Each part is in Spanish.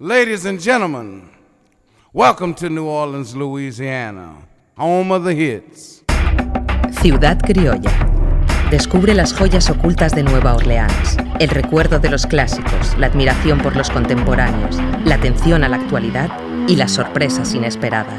Ladies and gentlemen, welcome to New Orleans, Louisiana, home of the hits. Ciudad Criolla. Descubre las joyas ocultas de Nueva Orleans, el recuerdo de los clásicos, la admiración por los contemporáneos, la atención a la actualidad y las sorpresas inesperadas.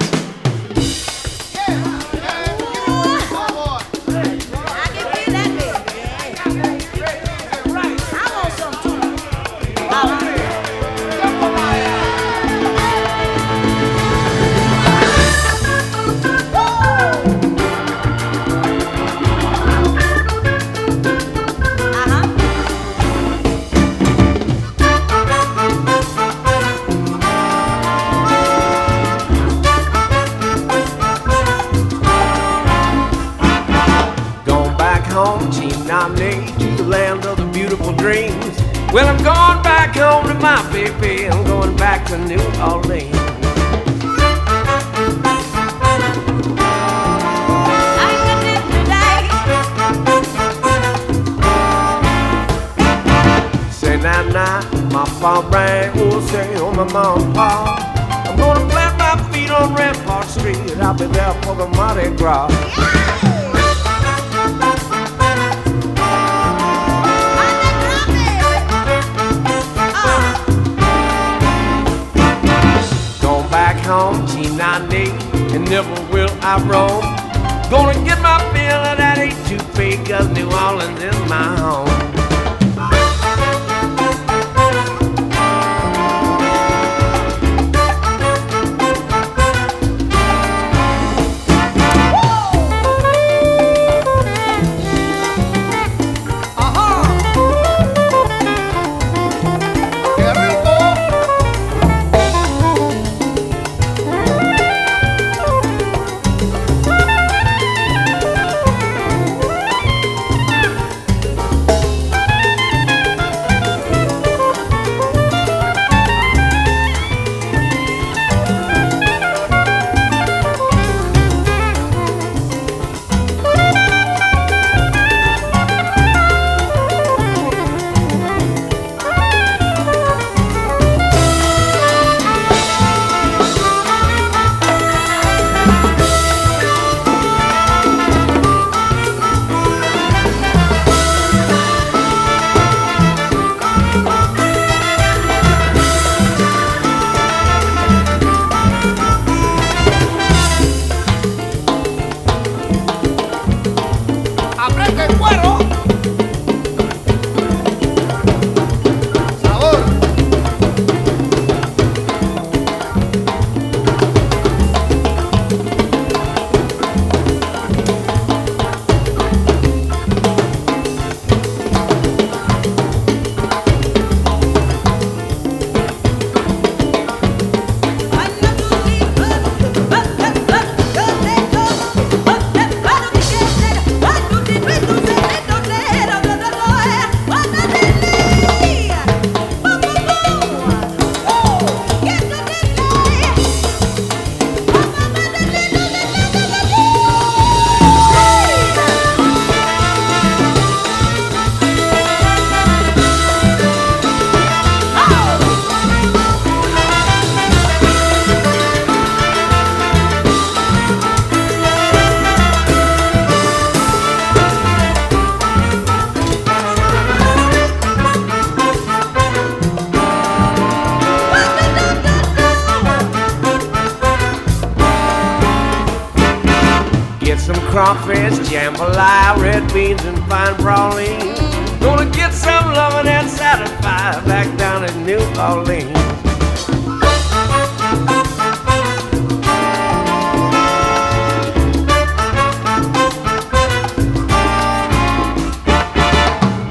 Crawfish, jambalaya, red beans, and fine praline. Gonna get some loving and satisfied back down in New Orleans.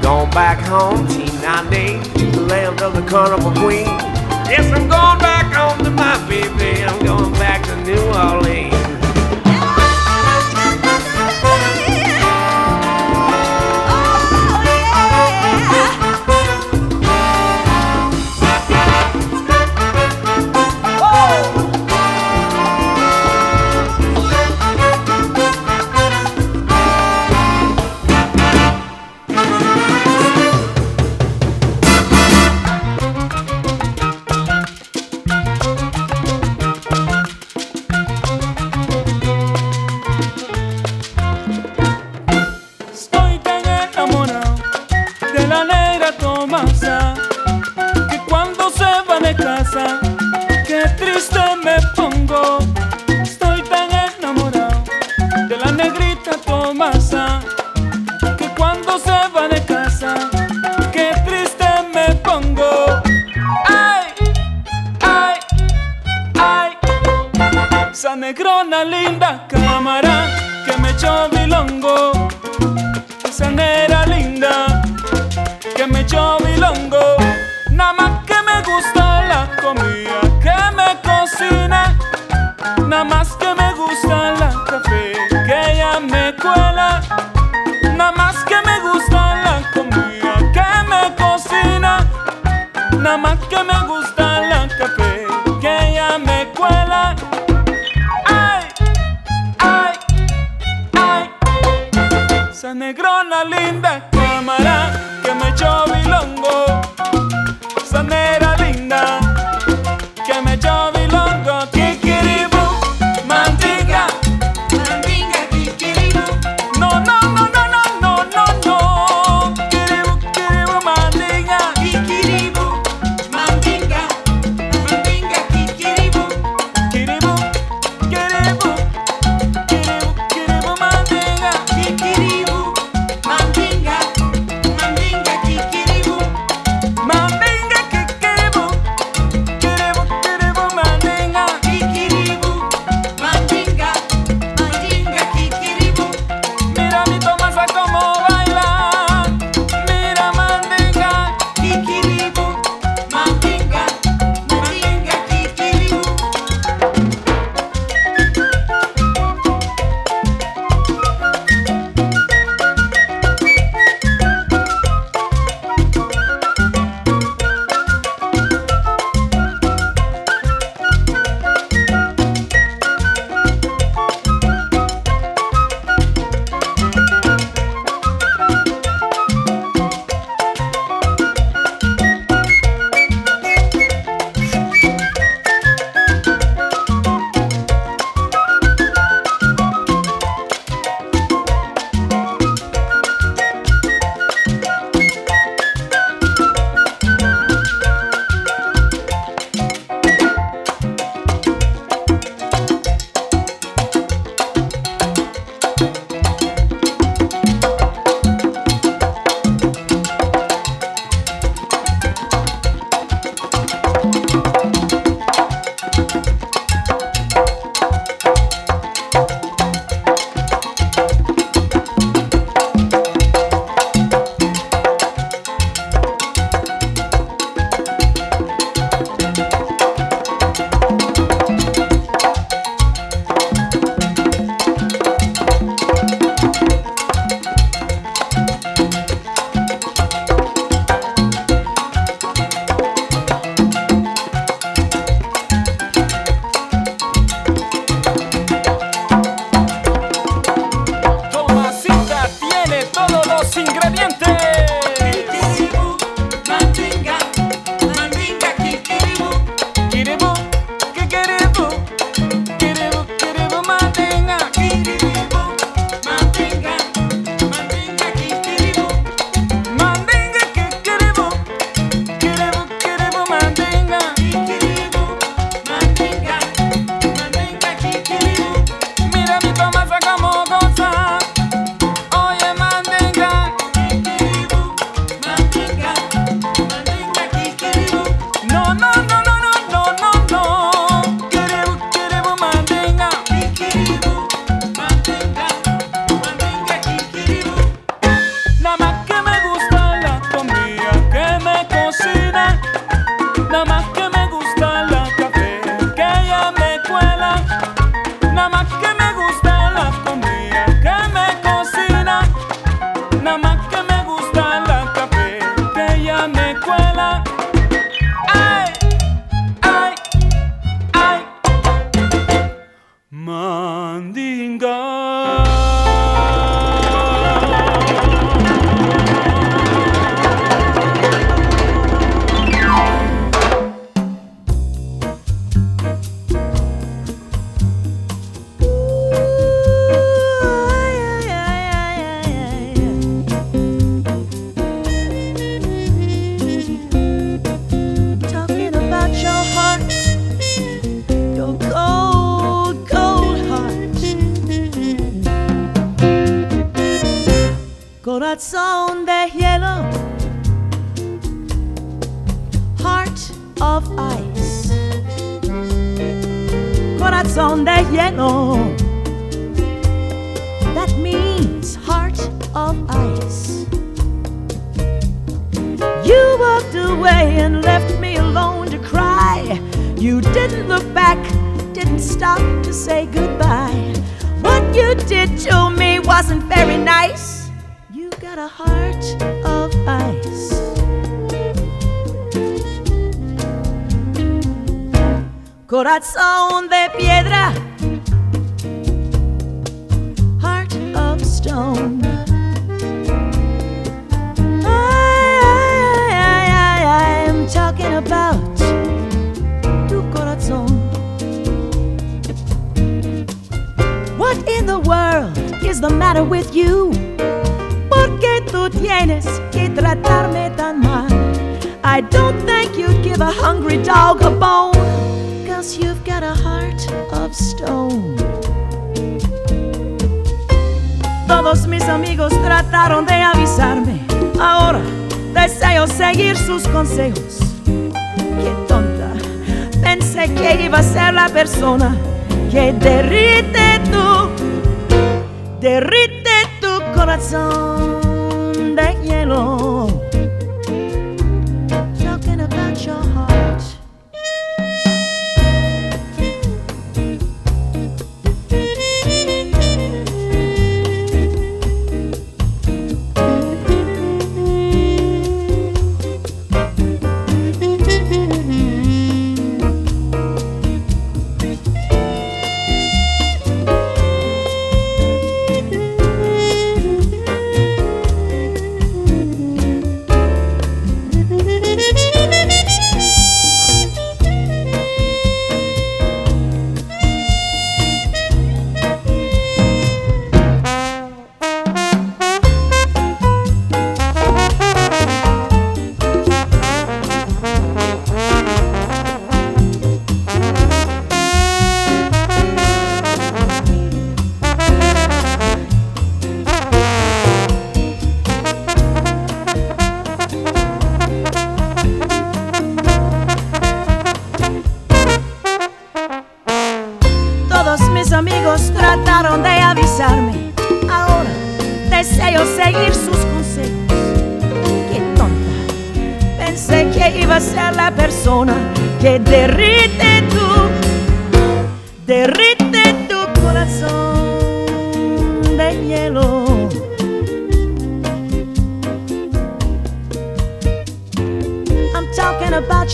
Gone back home, T98, to the land of the carnival queen. Yes, I'm going gusta la comida que me cocina. Nada más que me gusta la café que ella me cuela. Nada más que me gusta la comida que me cocina. Nada más que me gusta la café que ella me cuela. Ay, ay, ay. Esa negrona linda cámara que me echó bilongo. Esa I don't think you'd give a hungry dog a bone, cause you've got a heart of stone. Todos mis amigos trataron de avisarme, ahora deseo seguir sus consejos. Qué tonta, pensé que iba a ser la persona que derrite tu, derrite tu corazón de hielo.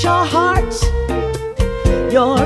your heart, your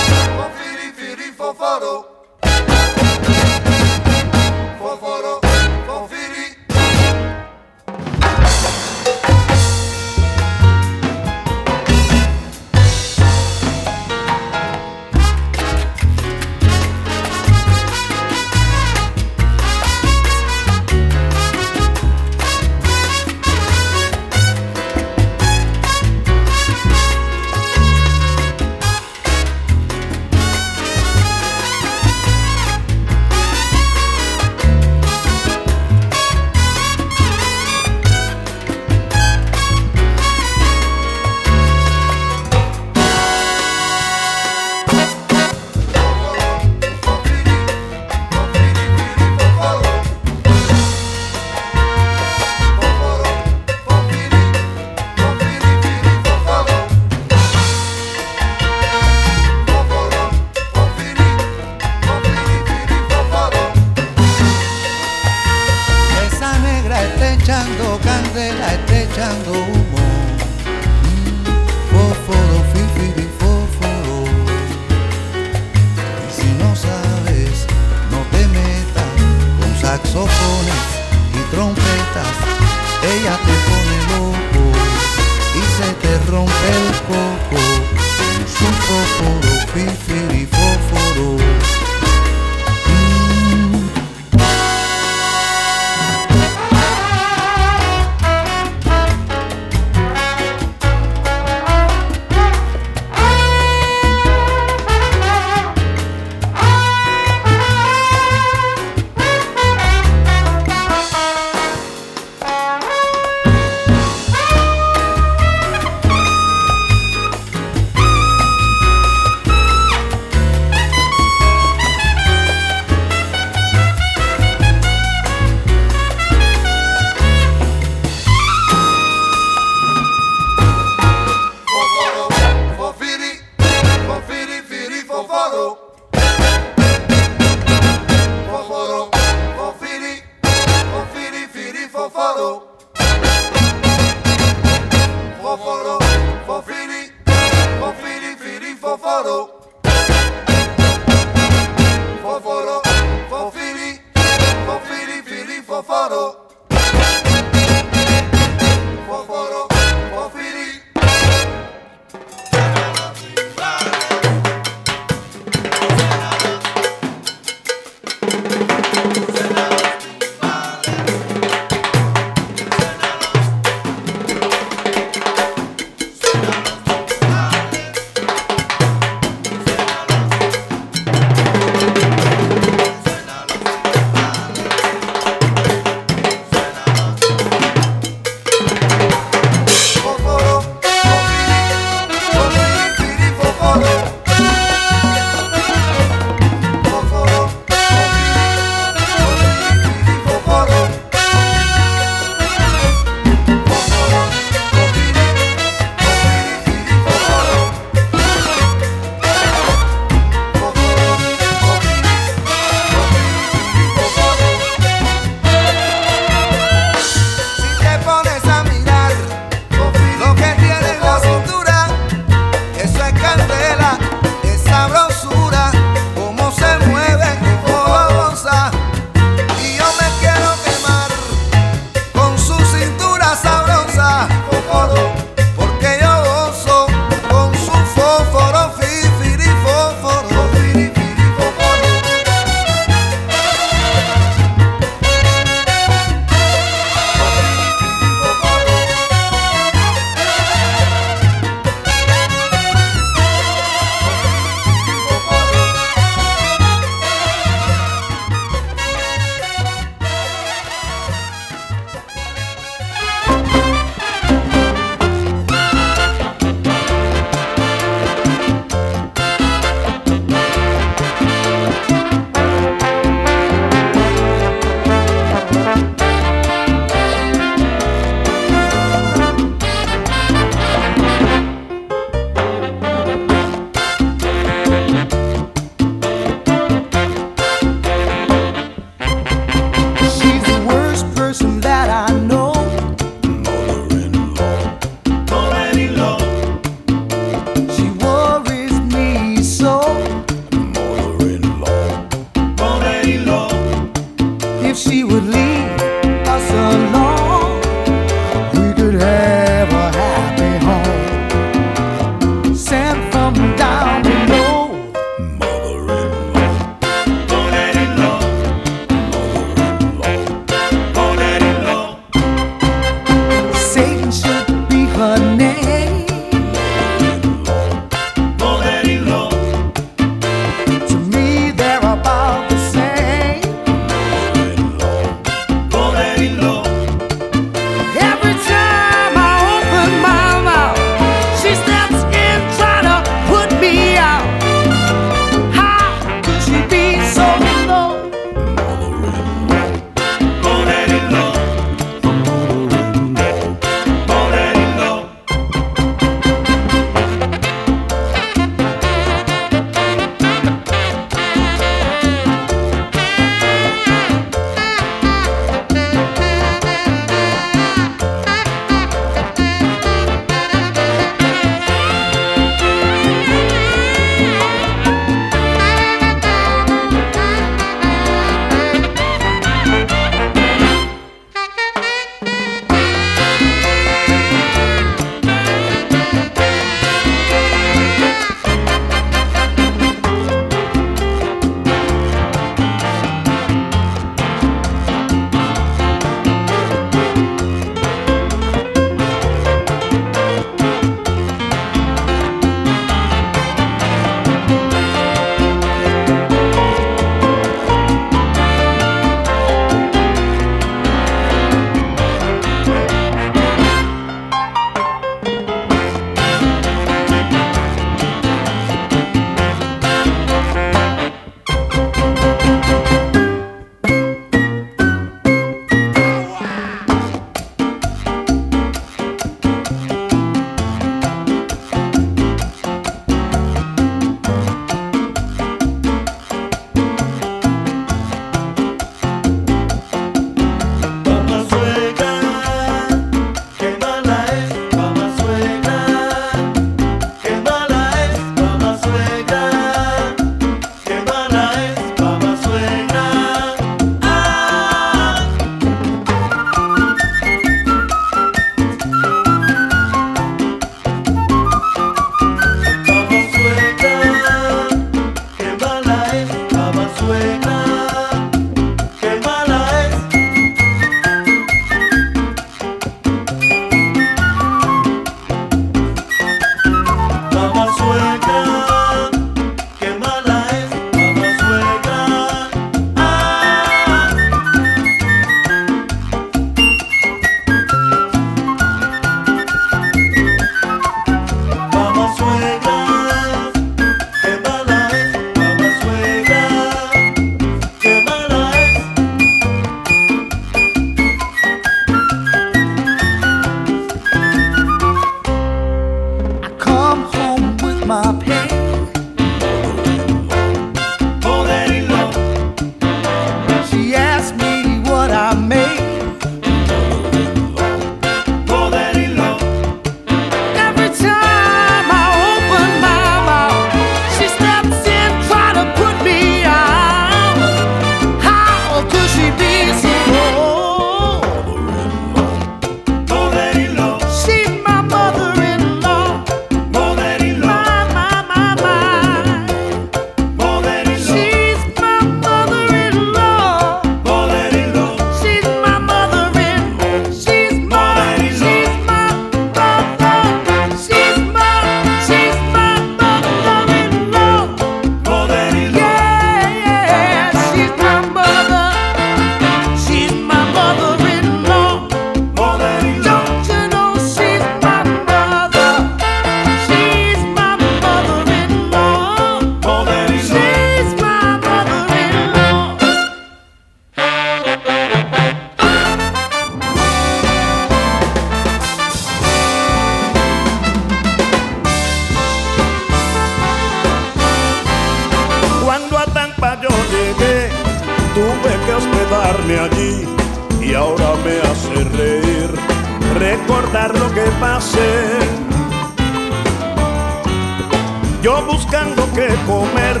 Yo buscando qué comer,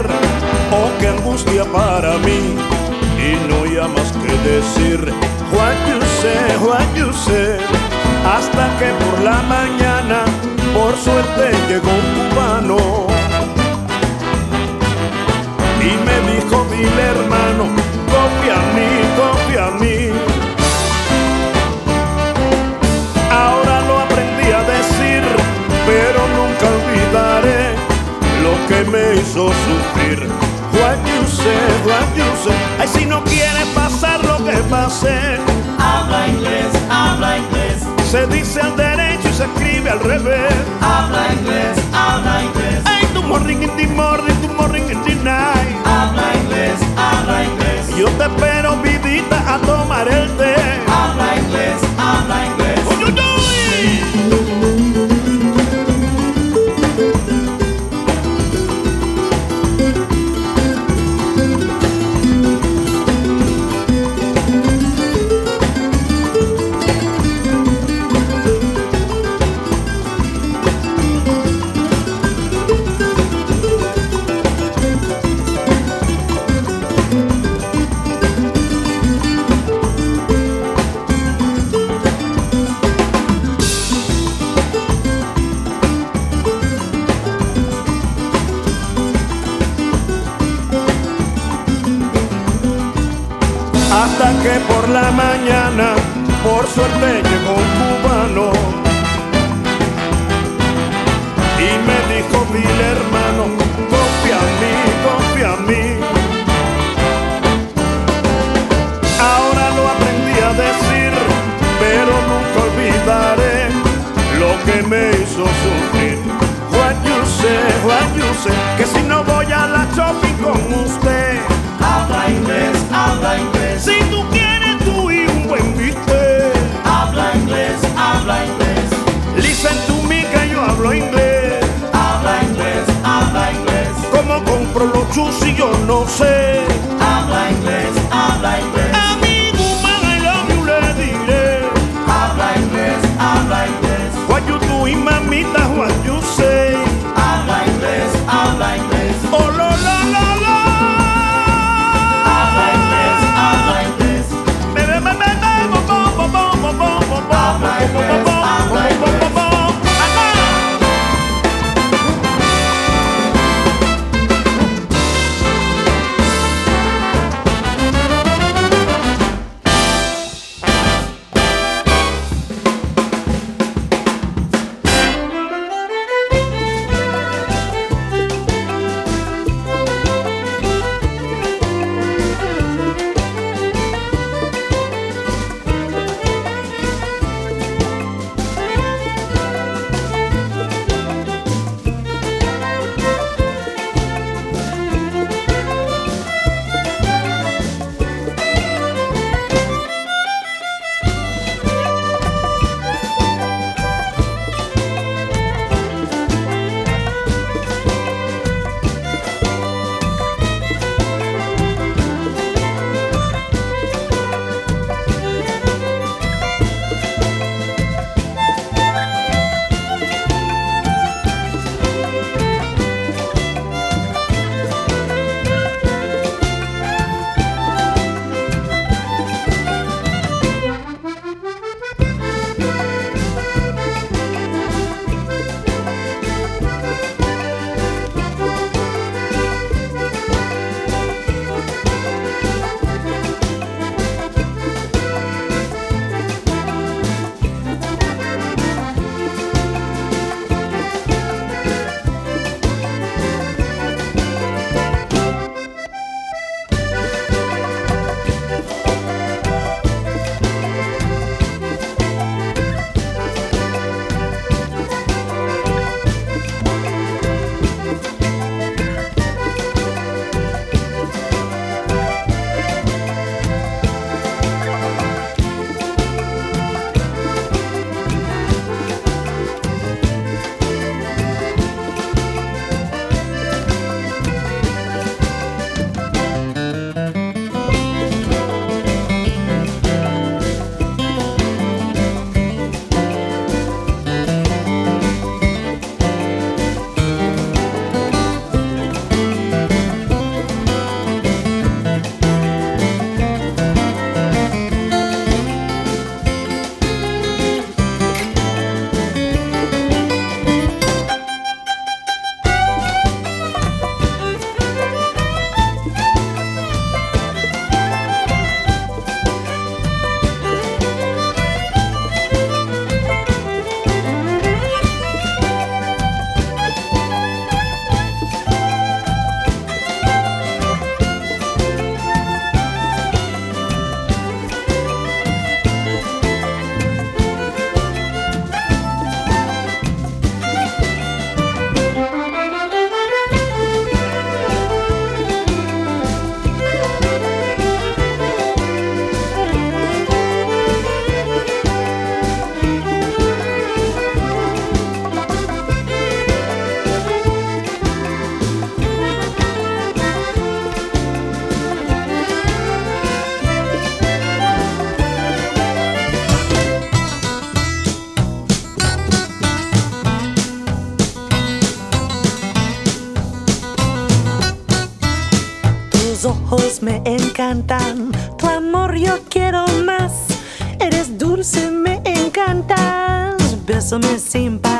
oh qué angustia para mí. Y no había más que decir, what you say, what. Hasta que por la mañana, por suerte llegó un cubano. Y me dijo, dile hermano, confía a mí, confía a mí. Me hizo sufrir. What you say, what you say. Ay, si no quieres pasar lo que pasé, Habla inglés, habla inglés, se dice al derecho y se escribe al revés. habla inglés, habla inglés, Ay, tu morning in the morning, tu morning in the night. habla inglés, habla inglés, Yo te espero, vidita, a tomar el té. habla inglés, habla inglés. Y me dijo, dile hermano, confía en mí, confía en mí. Ahora lo aprendí a decir, pero nunca olvidaré lo que me hizo sufrir. What you say, what you say, que si no voy a la shopping con usted. Habla inglés, habla inglés, Si tú compro los chus y yo no sé habla inglés, habla inglés, A mi woman I love you le diré habla inglés, habla inglés, What you doing mamita what you say habla inglés, habla inglés, Oh la la la la habla inglés, habla inglés, Be, be, be, be, be, bo, bo, bo, tu amor yo quiero más, eres dulce, me encantas, bésame sin parar.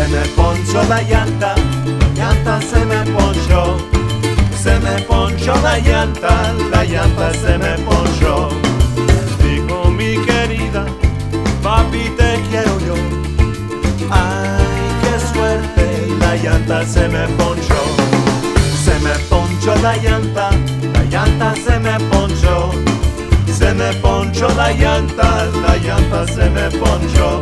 Se me ponchó la llanta, la llanta se me ponchó. Se me ponchó la llanta, la llanta se me ponchó. Dijo mi querida, papi te quiero yo. Ay, qué suerte, la llanta se me ponchó. Se me ponchó la llanta, la llanta se me ponchó. Se me ponchó la llanta, la llanta se me ponchó.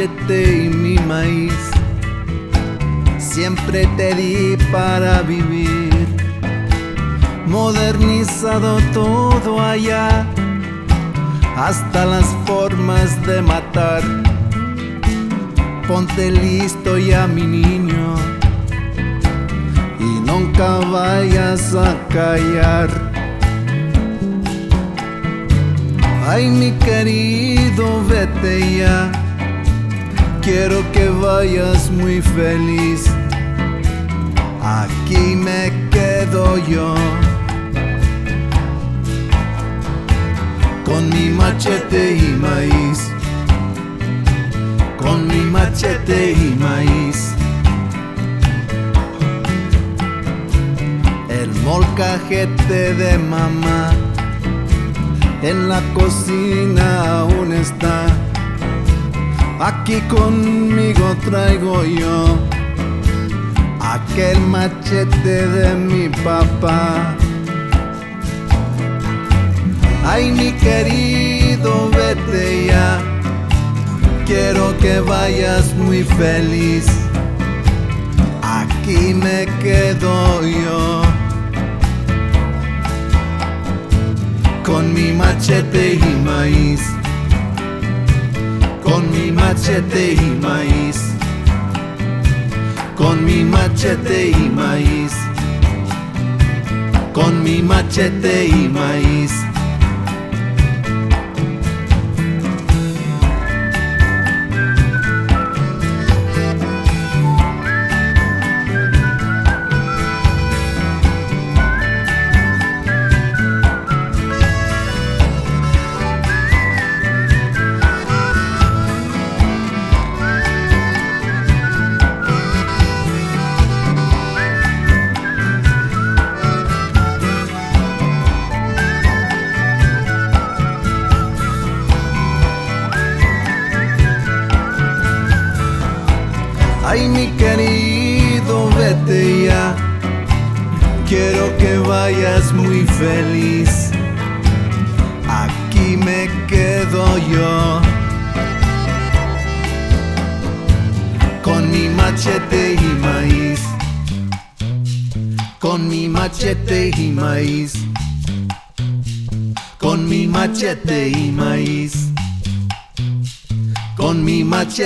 Y mi maíz. Siempre te di para vivir, modernizado todo allá, hasta las formas de matar. Ponte listo ya, mi niño y nunca vayas a callar. Ay, mi querido, vete ya. Quiero que vayas muy feliz. Aquí me quedo yo. Con mi machete y maíz. Con mi machete y maíz. El molcajete de mamá en la cocina aún está. Aquí conmigo traigo yo aquel machete de mi papá. Ay, mi querido, vete ya. Quiero que vayas muy feliz. Aquí me quedo yo. Con mi machete y maíz. Con mi machete y maíz. Con mi machete y maíz. Con mi machete y maíz.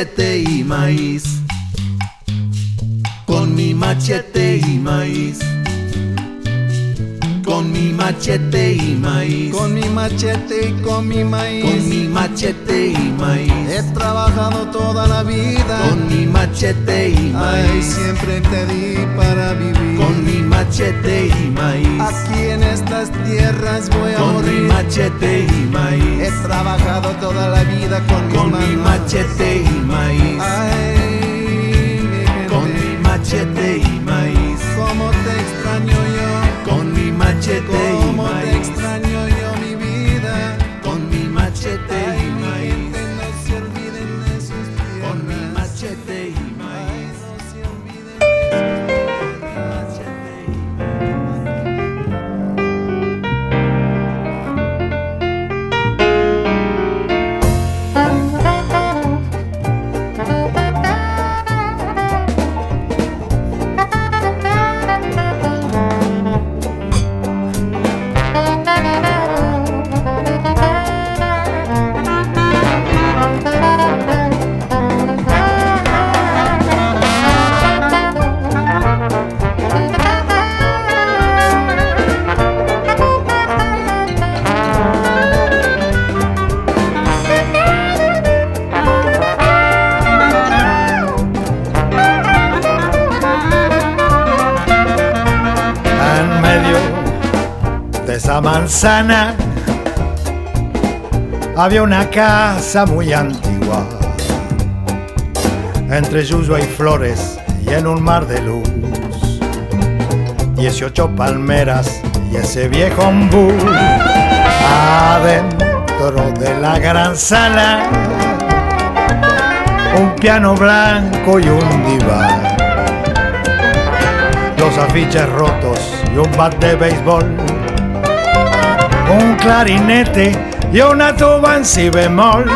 Machete y maíz machete y maíz. Con mi machete y con mi maíz. Con mi machete y maíz. He trabajado toda la vida. Con mi machete y Ay, maíz. siempre te di para vivir. Con mi machete y maíz. Aquí en estas tierras voy a Con mi morir. machete y maíz. He trabajado toda la vida con, Con mi manos. machete y maíz. Ay, mi gente, Con mi machete y maíz. cómo te extraño yo. Con mi machete y Cómo te maíz. Manzana había una casa muy antigua, entre yuyo y flores y en un mar de luz. 18 palmeras y ese viejo ombú adentro de la gran sala. Un piano blanco y un diván. Los afiches rotos y un bat de béisbol. Un clarinete y una tuba en si bemol.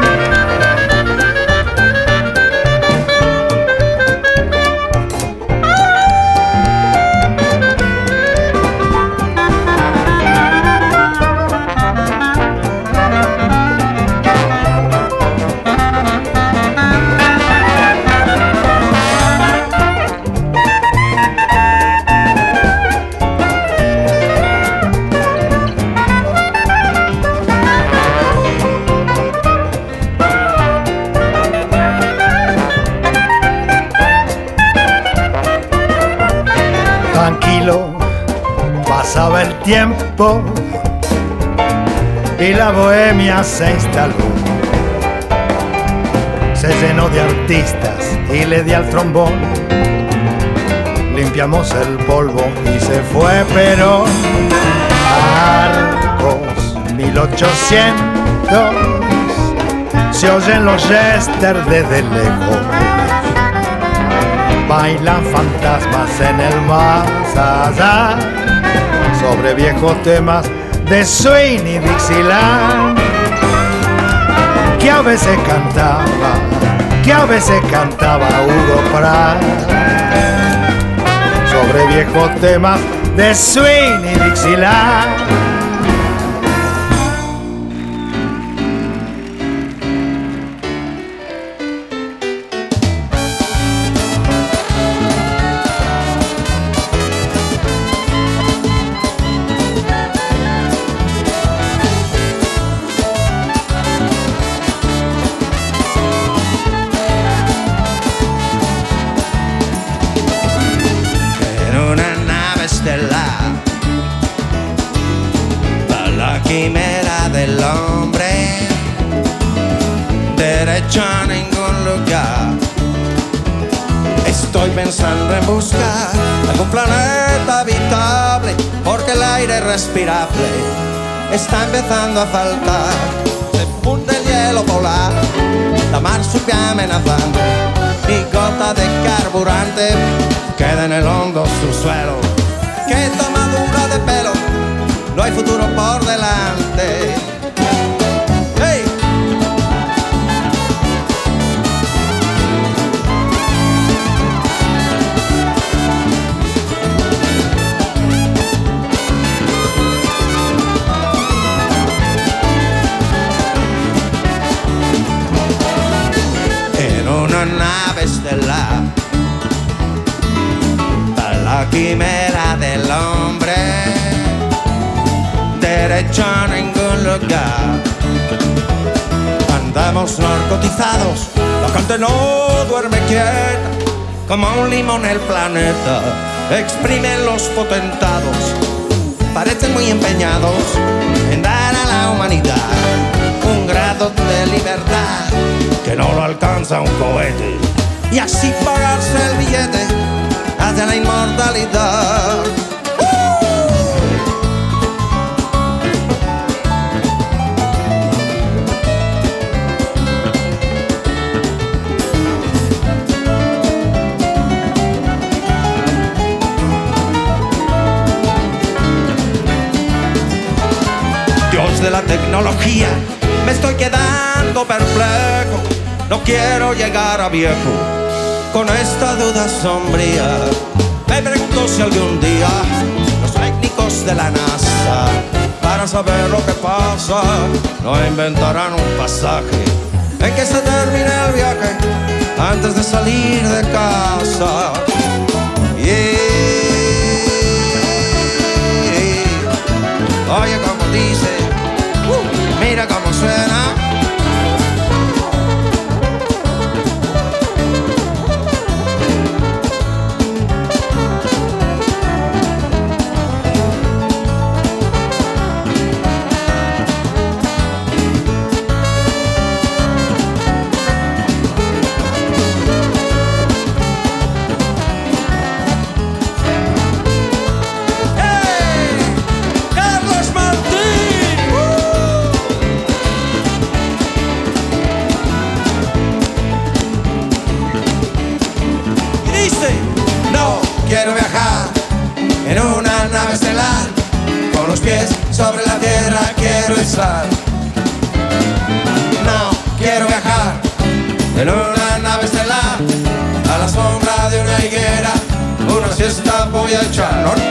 Tiempo y la bohemia se instaló. Se llenó de artistas y le di al trombón. Limpiamos el polvo y se fue, pero Arcos 1800 se oyen los yester desde lejos. Bailan fantasmas en el más allá sobre viejos temas de swing y Dixieland que a veces cantaba, que a veces cantaba Hugo Pratt sobre viejos temas de swing y Dixieland. Buscar algún planeta habitable, porque el aire respirable está empezando a faltar. Se funde el hielo polar, la mar sube amenazando, mi gota de carburante queda en el hondo subsuelo. Qué tomadura de pelo, no hay futuro por delante. Quimera del hombre, derecho a ningún lugar. Andamos narcotizados, la gente no duerme quieta, como un limón el planeta, exprimen los potentados, parecen muy empeñados en dar a la humanidad un grado de libertad que no lo alcanza un cohete. Y así pagarse el billete hacia la inmortalidad. Dios de la tecnología, me estoy quedando perplejo. No quiero llegar a viejo con esta duda sombría. Me pregunto si algún día los técnicos de la NASA, para saber lo que pasa, no inventarán un pasaje en que se termine el viaje antes de salir de casa. Oye como dice, uh, mira cómo suena. Voy a echar. No,